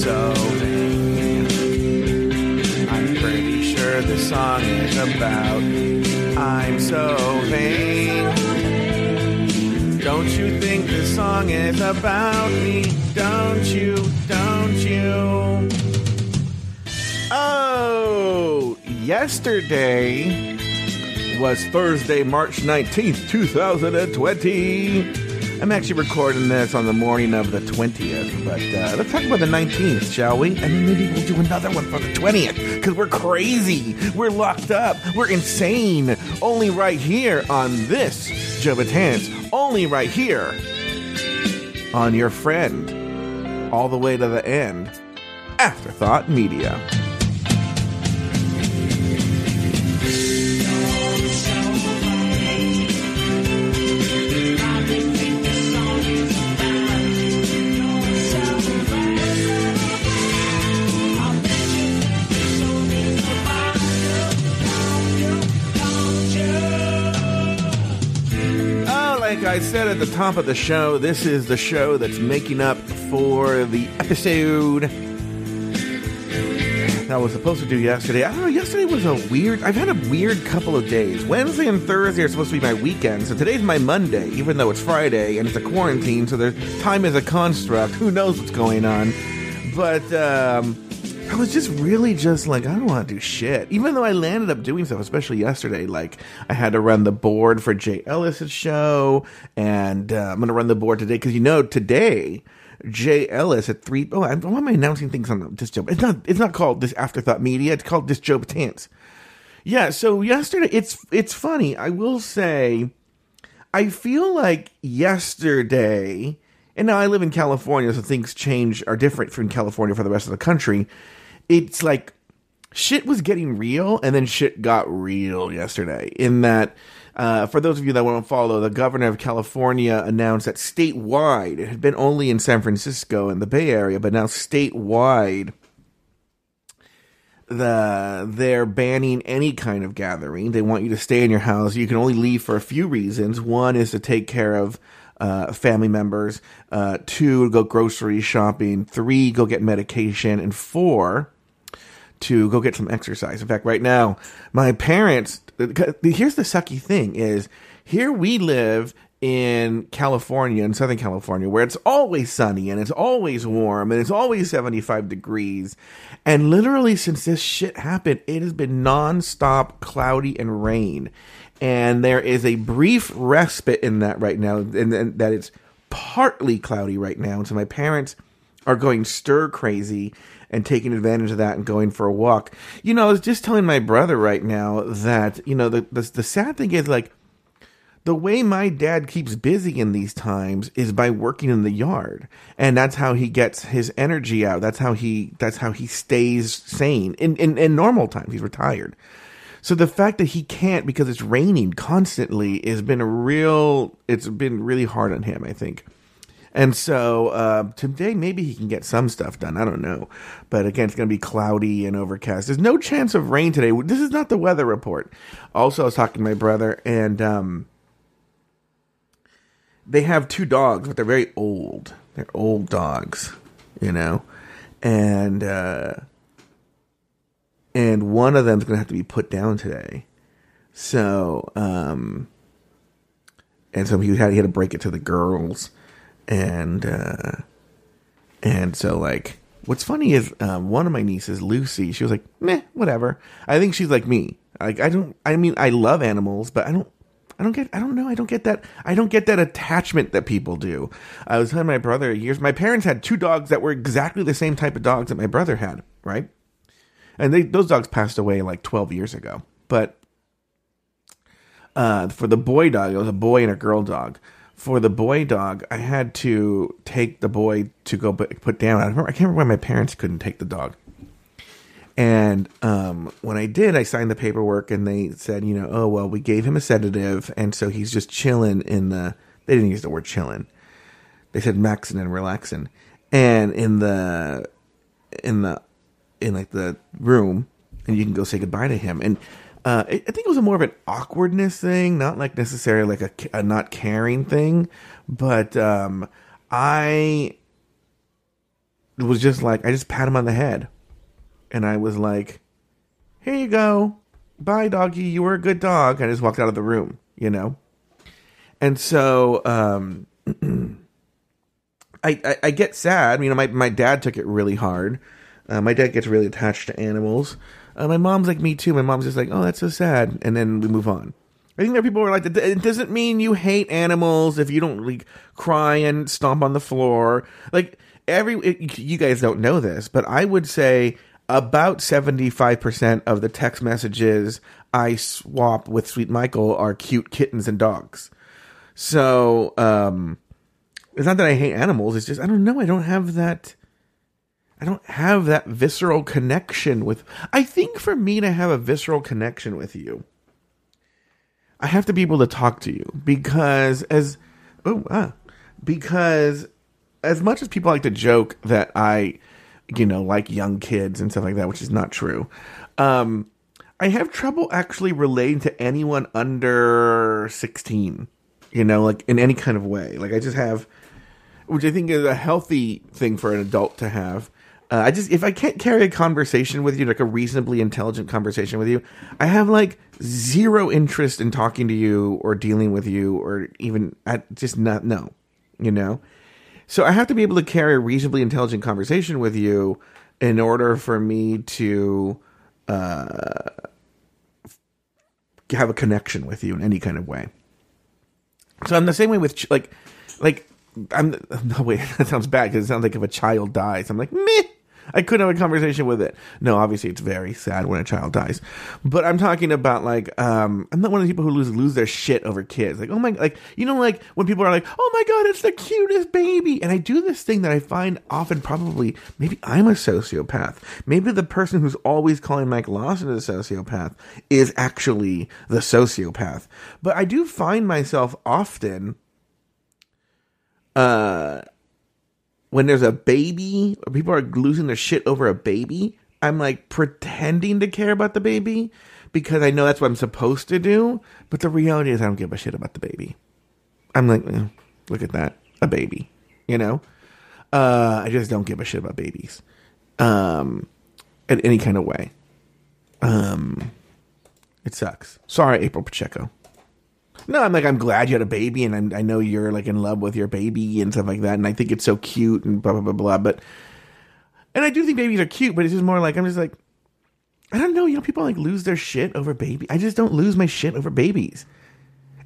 so vain. I'm pretty sure the song is about I'm so vain. Don't you think the song is about me? Don't you? Don't you? Oh, yesterday was Thursday, March 19th, 2020. I'm actually recording this on the morning of the 20th, but uh, let's talk about the 19th, shall we? And then maybe we'll do another one for the 20th, because we're crazy. We're locked up. We're insane. Only right here on this Joe Betance. Only right here on your friend. All the way to the end. Afterthought Media. Said at the top of the show, this is the show that's making up for the episode that I was supposed to do yesterday. I don't know, yesterday was a weird, I've had a weird couple of days. Wednesday and Thursday are supposed to be my weekend, so today's my Monday, even though it's Friday and it's a quarantine, so there's time is a construct. Who knows what's going on? But, um, I was just really just like, I don't want to do shit. Even though I landed up doing stuff, especially yesterday. Like, I had to run the board for Jay Ellis's show, and uh, I'm going to run the board today because you know, today, Jay Ellis at three. Oh, I'm, why am I announcing things on this Joe? It's not. It's not called this Afterthought Media. It's called this Joe Betance. Yeah. So yesterday, it's it's funny. I will say, I feel like yesterday, and now I live in California, so things change are different from California for the rest of the country. It's like shit was getting real, and then shit got real yesterday. In that, uh, for those of you that won't follow, the governor of California announced that statewide, it had been only in San Francisco and the Bay Area, but now statewide, the they're banning any kind of gathering. They want you to stay in your house. You can only leave for a few reasons. One is to take care of uh, family members. Uh, two, go grocery shopping. Three, go get medication. And four, to go get some exercise. In fact, right now, my parents. Here's the sucky thing: is here we live in California, in Southern California, where it's always sunny and it's always warm and it's always 75 degrees. And literally, since this shit happened, it has been nonstop cloudy and rain. And there is a brief respite in that right now, and, that it's partly cloudy right now. And so my parents are going stir crazy and taking advantage of that and going for a walk. You know, I was just telling my brother right now that, you know, the, the, the sad thing is like, the way my dad keeps busy in these times is by working in the yard and that's how he gets his energy out that's how he that's how he stays sane in in, in normal times he's retired so the fact that he can't because it's raining constantly has been a real it's been really hard on him i think. And so uh, today maybe he can get some stuff done. I don't know. But again it's going to be cloudy and overcast. There's no chance of rain today. This is not the weather report. Also i was talking to my brother and um they have two dogs, but they're very old. They're old dogs, you know, and uh, and one of them's gonna have to be put down today. So, um, and so he had he had to break it to the girls, and uh, and so like, what's funny is um, one of my nieces, Lucy, she was like, meh, whatever. I think she's like me. Like I don't. I mean, I love animals, but I don't I don't get I don't know, I don't get that I don't get that attachment that people do. I was telling my brother years my parents had two dogs that were exactly the same type of dogs that my brother had, right? And they those dogs passed away like 12 years ago. But uh, for the boy dog, it was a boy and a girl dog. For the boy dog, I had to take the boy to go put down. I, remember, I can't remember why my parents couldn't take the dog. And um, when I did, I signed the paperwork, and they said, you know, oh well, we gave him a sedative, and so he's just chilling in the. They didn't use the word chilling. They said maxing and relaxing, and in the, in the, in like the room, and you can go say goodbye to him. And uh, I think it was more of an awkwardness thing, not like necessarily like a, a not caring thing, but um, I was just like I just pat him on the head, and I was like, "Here you go, bye, doggy. You were a good dog." I just walked out of the room, you know. And so, um, I, I, I get sad. You know, my my dad took it really hard. Uh, my dad gets really attached to animals. Uh, my mom's like me too. My mom's just like, "Oh, that's so sad," and then we move on. I think there are people who are like, it doesn't mean you hate animals if you don't like cry and stomp on the floor. Like every, it, you guys don't know this, but I would say about 75% of the text messages I swap with Sweet Michael are cute kittens and dogs. So, um, it's not that I hate animals. It's just, I don't know. I don't have that. I don't have that visceral connection with. I think for me to have a visceral connection with you, I have to be able to talk to you because as oh ah, because as much as people like to joke that I, you know, like young kids and stuff like that, which is not true. Um, I have trouble actually relating to anyone under sixteen. You know, like in any kind of way. Like I just have, which I think is a healthy thing for an adult to have uh, I just if I can't carry a conversation with you, like a reasonably intelligent conversation with you, I have like zero interest in talking to you or dealing with you or even just not no, you know. So I have to be able to carry a reasonably intelligent conversation with you in order for me to uh, have a connection with you in any kind of way. So I'm the same way with like like I'm no wait that sounds bad because it sounds like if a child dies I'm like meh I couldn't have a conversation with it. No, obviously it's very sad when a child dies, but I'm talking about like um, I'm not one of the people who lose lose their shit over kids. Like oh my, like you know, like when people are like, oh my god, it's the cutest baby, and I do this thing that I find often probably maybe I'm a sociopath. Maybe the person who's always calling Mike Lawson a sociopath is actually the sociopath. But I do find myself often uh when there's a baby or people are losing their shit over a baby, I'm like pretending to care about the baby because I know that's what I'm supposed to do. But the reality is, I don't give a shit about the baby. I'm like, eh, look at that, a baby, you know. Uh, I just don't give a shit about babies, um, in any kind of way. Um, it sucks. Sorry, April Pacheco. No, I'm like I'm glad you had a baby, and I'm, i know you're like in love with your baby and stuff like that, and I think it's so cute and blah blah blah blah. But and I do think babies are cute, but it's just more like I'm just like I don't know. You know, people like lose their shit over baby. I just don't lose my shit over babies.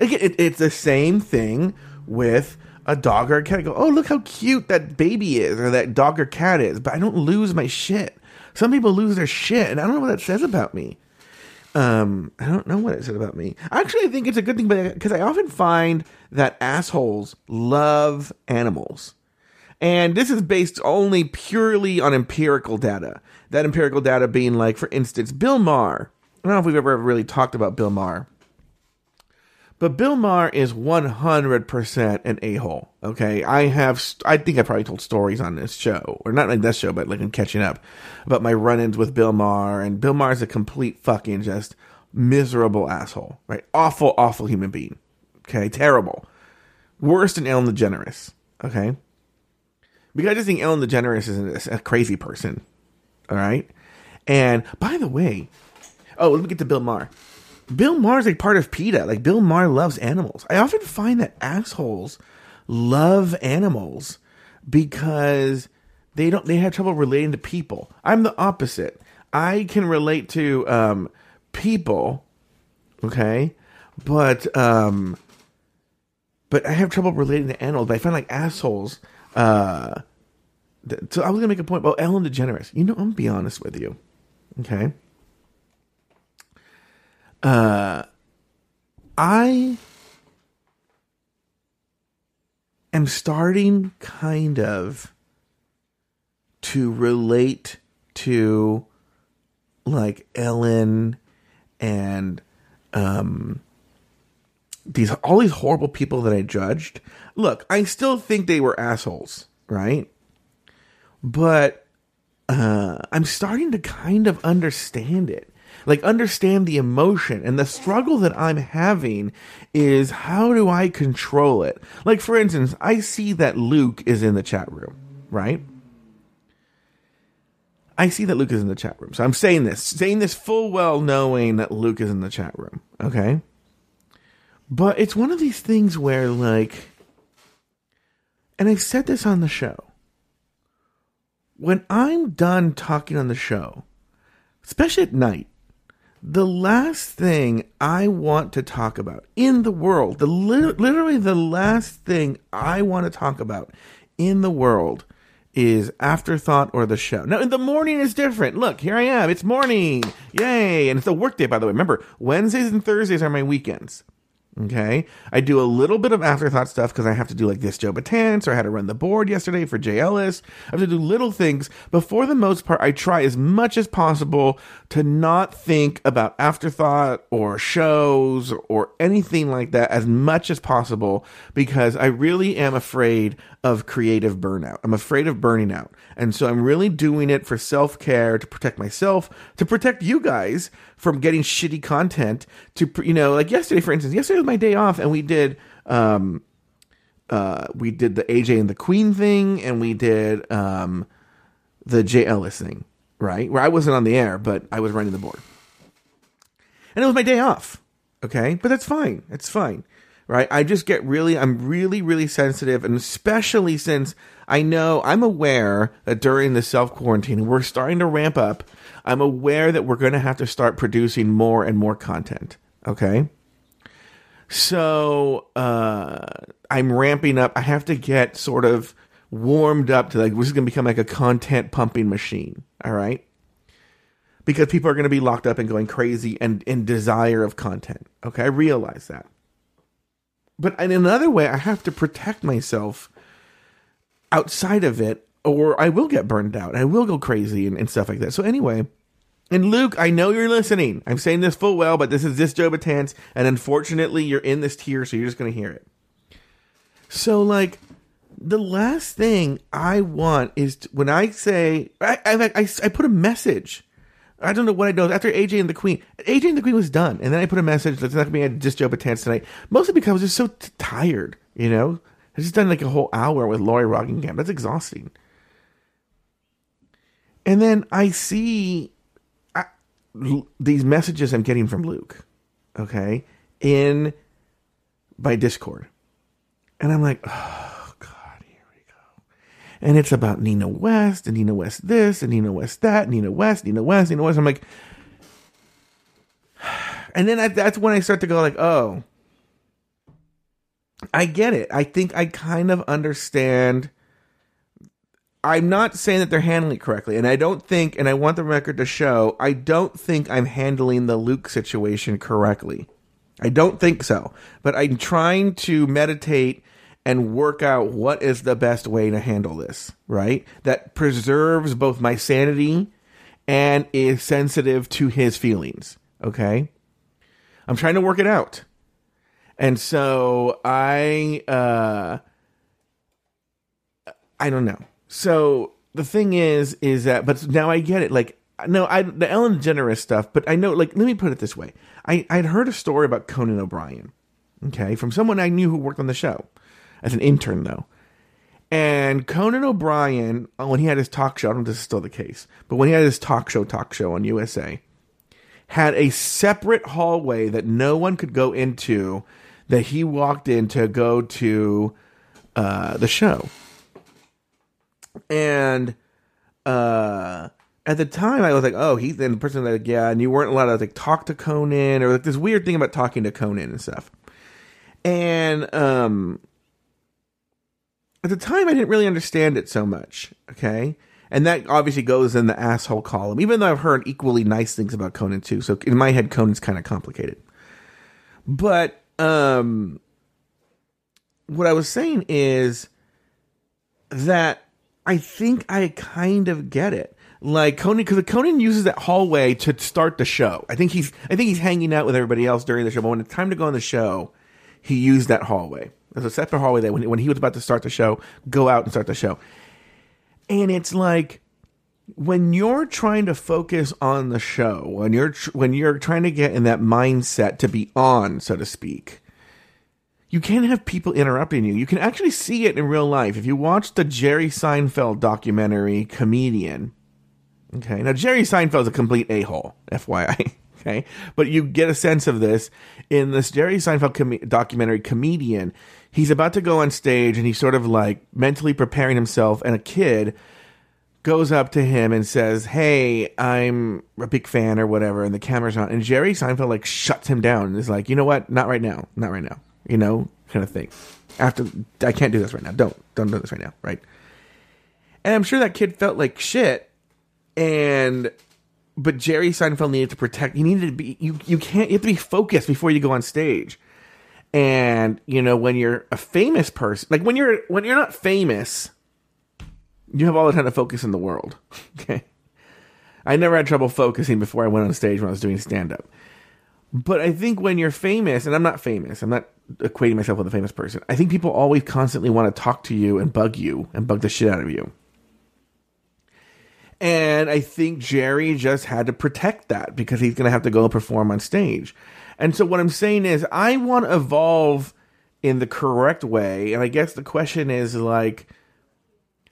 It, it, it's the same thing with a dog or a cat. I go, oh look how cute that baby is, or that dog or cat is, but I don't lose my shit. Some people lose their shit, and I don't know what that says about me. Um, I don't know what it said about me. Actually, I think it's a good thing, because I often find that assholes love animals. And this is based only purely on empirical data. That empirical data being like, for instance, Bill Maher. I don't know if we've ever really talked about Bill Maher. But Bill Maher is 100% an a-hole. Okay. I have, I think I probably told stories on this show, or not like this show, but like in catching up about my run ins with Bill Maher. And Bill Maher is a complete fucking just miserable asshole, right? Awful, awful human being. Okay. Terrible. Worse than Ellen DeGeneres. Okay. Because I just think Ellen DeGeneres is a crazy person. All right. And by the way, oh, let me get to Bill Maher. Bill Maher's like part of PETA. Like Bill Maher loves animals. I often find that assholes love animals because they don't they have trouble relating to people. I'm the opposite. I can relate to um, people, okay, but um, but I have trouble relating to animals. But I find like assholes. Uh, th- so I was gonna make a point about Ellen DeGeneres. You know, I'm gonna be honest with you, okay uh, I am starting kind of to relate to like Ellen and um these all these horrible people that I judged. Look, I still think they were assholes, right? But uh I'm starting to kind of understand it like understand the emotion and the struggle that I'm having is how do I control it? Like for instance, I see that Luke is in the chat room, right? I see that Luke is in the chat room. So I'm saying this, saying this full well knowing that Luke is in the chat room. Okay. But it's one of these things where, like, and I've said this on the show. When I'm done talking on the show, especially at night, the last thing I want to talk about in the world, the literally the last thing I want to talk about in the world is afterthought or the show. Now in the morning is different. Look, here I am. It's morning. Yay. And it's a work day, by the way. Remember, Wednesdays and Thursdays are my weekends. Okay. I do a little bit of afterthought stuff because I have to do like this Joe Betance or I had to run the board yesterday for Jay Ellis. I have to do little things. But for the most part, I try as much as possible to not think about afterthought or shows or anything like that as much as possible because I really am afraid of creative burnout. I'm afraid of burning out. And so I'm really doing it for self care to protect myself, to protect you guys from getting shitty content. To, you know, like yesterday, for instance, yesterday was my day off and we did, um, uh, we did the AJ and the Queen thing and we did, um, the Jay Ellis thing, right? Where I wasn't on the air, but I was running the board. And it was my day off. Okay. But that's fine. It's fine right? I just get really, I'm really, really sensitive, and especially since I know I'm aware that during the self quarantine, we're starting to ramp up. I'm aware that we're going to have to start producing more and more content. Okay. So uh, I'm ramping up. I have to get sort of warmed up to like this is going to become like a content pumping machine. All right. Because people are going to be locked up and going crazy and in desire of content. Okay. I realize that but in another way, I have to protect myself outside of it, or I will get burned out. I will go crazy and, and stuff like that. So anyway, and Luke, I know you're listening. I'm saying this full well, but this is this Joe Betance, and unfortunately, you're in this tier, so you're just gonna hear it. So like, the last thing I want is to, when I say I, I I I put a message I don't know what I know. After AJ and the Queen, AJ and the Queen was done, and then I put a message that's not to be a just Joe tonight. Mostly because I was just so t- tired, you know. I just done like a whole hour with Laurie Roggenkamp. That's exhausting. And then I see I, these messages I'm getting from Luke, okay, in by Discord, and I'm like, oh God, here we go. and it's about Nina West and Nina West this and Nina West that, Nina West, Nina West, Nina West. I'm like, and then I, that's when I start to go like, oh, I get it. I think I kind of understand. I'm not saying that they're handling it correctly, and I don't think, and I want the record to show, I don't think I'm handling the Luke situation correctly. I don't think so, but I'm trying to meditate and work out what is the best way to handle this, right? That preserves both my sanity and is sensitive to his feelings, okay? I'm trying to work it out. And so I uh I don't know. So the thing is is that but now I get it like no, I the Ellen DeGeneres stuff, but I know like let me put it this way. I I'd heard a story about Conan O'Brien, okay, from someone I knew who worked on the show as an intern though. And Conan O'Brien, uh, when he had his talk show, I don't know if this is still the case, but when he had his talk show, talk show on USA, had a separate hallway that no one could go into that he walked in to go to uh, the show. And uh, at the time, I was like, oh, he's the person that, like, yeah, and you weren't allowed to like talk to Conan or like this weird thing about talking to Conan and stuff. And um, at the time, I didn't really understand it so much. Okay. And that obviously goes in the asshole column, even though I've heard equally nice things about Conan too. So in my head, Conan's kind of complicated. But um, what I was saying is that I think I kind of get it. Like Conan, because Conan uses that hallway to start the show. I think he's, I think he's hanging out with everybody else during the show. But when it's time to go on the show, he used that hallway. There's a separate hallway that when when he was about to start the show, go out and start the show. And it's like when you're trying to focus on the show, when you're tr- when you're trying to get in that mindset to be on, so to speak, you can't have people interrupting you. You can actually see it in real life. If you watch the Jerry Seinfeld documentary Comedian, Okay. Now Jerry Seinfeld's a complete a hole, FYI. Okay. But you get a sense of this in this Jerry Seinfeld com- documentary, Comedian. He's about to go on stage and he's sort of like mentally preparing himself, and a kid goes up to him and says, Hey, I'm a big fan or whatever, and the camera's on. And Jerry Seinfeld like shuts him down and is like, You know what? Not right now. Not right now. You know, kind of thing. After, I can't do this right now. Don't, don't do this right now. Right. And I'm sure that kid felt like shit. And but Jerry Seinfeld needed to protect. He needed to be. You you can't. You have to be focused before you go on stage. And you know when you're a famous person, like when you're when you're not famous, you have all the time to focus in the world. Okay. I never had trouble focusing before I went on stage when I was doing stand up. But I think when you're famous, and I'm not famous, I'm not equating myself with a famous person. I think people always constantly want to talk to you and bug you and bug the shit out of you. And I think Jerry just had to protect that because he's going to have to go perform on stage. And so what I'm saying is I want to evolve in the correct way. And I guess the question is like,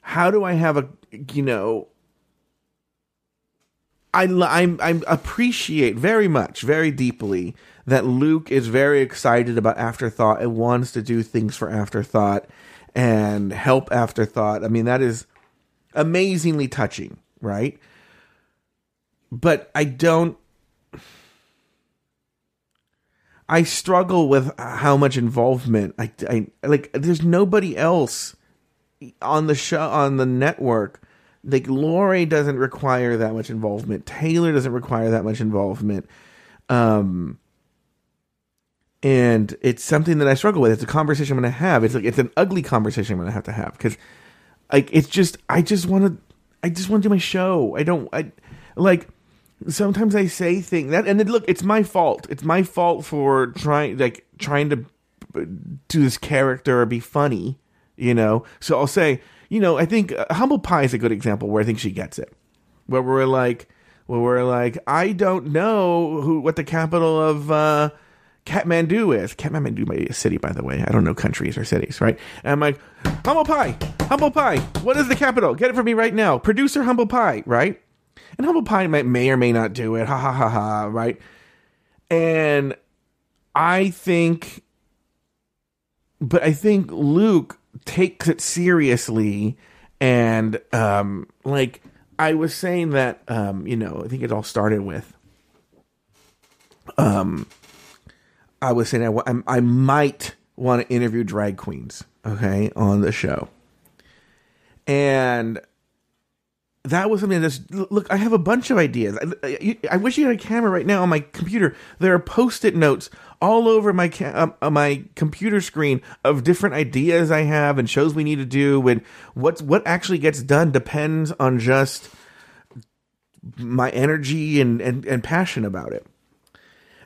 how do I have a, you know, I, I, I appreciate very much, very deeply that Luke is very excited about Afterthought and wants to do things for Afterthought and help Afterthought. I mean, that is amazingly touching right? But I don't. I struggle with how much involvement I, I like. There's nobody else on the show on the network. Like Lori doesn't require that much involvement. Taylor doesn't require that much involvement. Um, and it's something that I struggle with. It's a conversation I'm going to have. It's like it's an ugly conversation I'm going to have to have because, like, it's just I just want to I just want to do my show. I don't. I like. Sometimes I say things that, and then, look, it's my fault. It's my fault for trying, like, trying to do this character or be funny, you know. So I'll say, you know, I think uh, Humble Pie is a good example where I think she gets it, where we're like, where we're like, I don't know who what the capital of uh, Kathmandu is. Kathmandu may be a city, by the way. I don't know countries or cities, right? And I'm like, Humble Pie, Humble Pie, what is the capital? Get it for me right now. Producer Humble Pie, right? And Humble Pie may or may not do it. Ha ha ha ha, right? And I think, but I think Luke takes it seriously. And, um, like, I was saying that, um, you know, I think it all started with, um, I was saying I, might want to interview drag queens, okay, on the show. And that was something that's look. I have a bunch of ideas. I, I, wish you had a camera right now on my computer. There are post-it notes all over my um, uh, my computer screen of different ideas I have and shows we need to do. And what's what actually gets done depends on just my energy and and, and passion about it.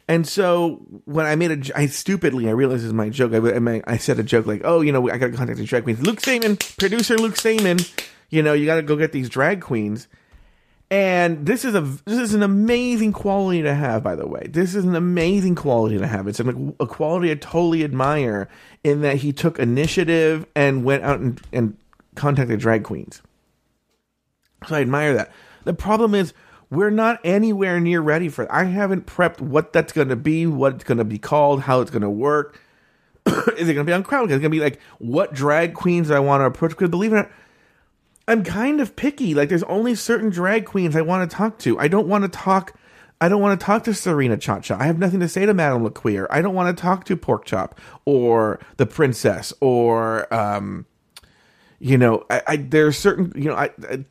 And so when I made a, I stupidly, I realized this is my joke. I, I said a joke like, oh, you know, I got to contact these drag queens. Luke Stamen, producer Luke Stamen, you know, you got to go get these drag queens. And this is a this is an amazing quality to have, by the way. This is an amazing quality to have. It's a, a quality I totally admire in that he took initiative and went out and, and contacted drag queens. So I admire that. The problem is we're not anywhere near ready for it. I haven't prepped what that's going to be, what it's going to be called, how it's going to work. Is it going to be on crowd? Is it going to be like what drag queens do I want to approach? Because believe it or not, I'm kind of picky. Like there's only certain drag queens I want to talk to. I don't want to talk. I don't want to talk to Serena Chacha. I have nothing to say to Madame LaQueer. I don't want to talk to Pork Chop or the Princess or um, you know, I, I there's certain you know I, I,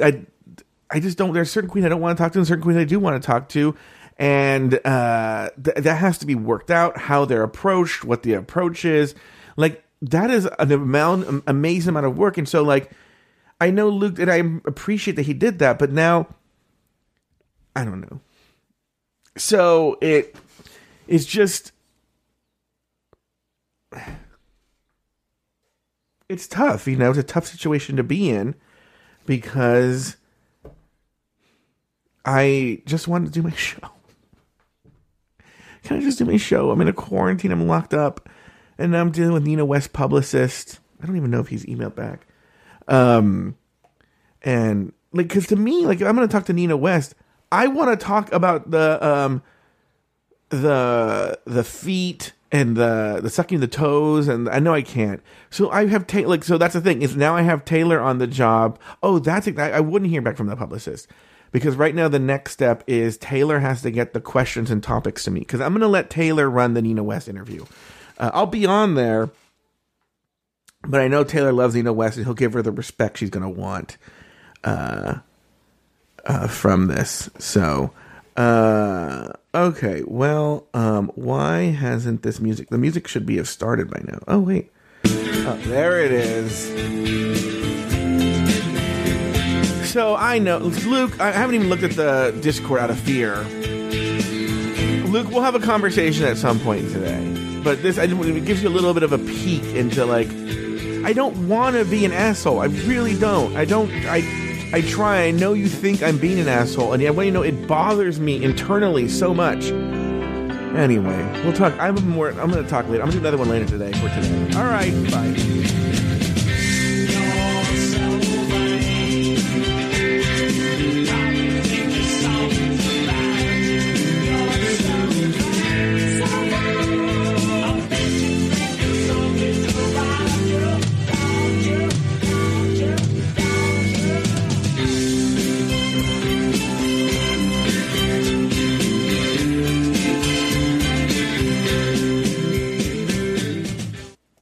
I I just don't. There's certain queens I don't want to talk to, and certain queens I do want to talk to, and uh, th- that has to be worked out. How they're approached, what the approach is, like that is an amount, amazing amount of work. And so, like, I know Luke, and I appreciate that he did that, but now, I don't know. So it it is just. It's tough, you know. It's a tough situation to be in because I just wanted to do my show. Can I just do my show? I'm in a quarantine. I'm locked up, and I'm dealing with Nina West publicist. I don't even know if he's emailed back. Um, and like because to me, like I'm to talk to Nina West. I want to talk about the um the the feet and the the sucking the toes and I know I can't. So I have Taylor. Like so that's the thing is now I have Taylor on the job. Oh, that's I, I wouldn't hear back from the publicist because right now the next step is Taylor has to get the questions and topics to me because I'm going to let Taylor run the Nina West interview. Uh, I'll be on there, but I know Taylor loves Nina West and he'll give her the respect she's going to want uh, uh, from this. So. Uh, okay. Well, um, why hasn't this music? The music should be have started by now. Oh wait, oh, there it is. So I know, Luke. I haven't even looked at the Discord out of fear. Luke, we'll have a conversation at some point today. But this, I, just, it gives you a little bit of a peek into like, I don't want to be an asshole. I really don't. I don't. I I try. I know you think I'm being an asshole, and I want you to know, it bothers me internally so much. Anyway, we'll talk. I'm more. I'm going to talk later. I'm going to do another one later today for today. All right. Bye.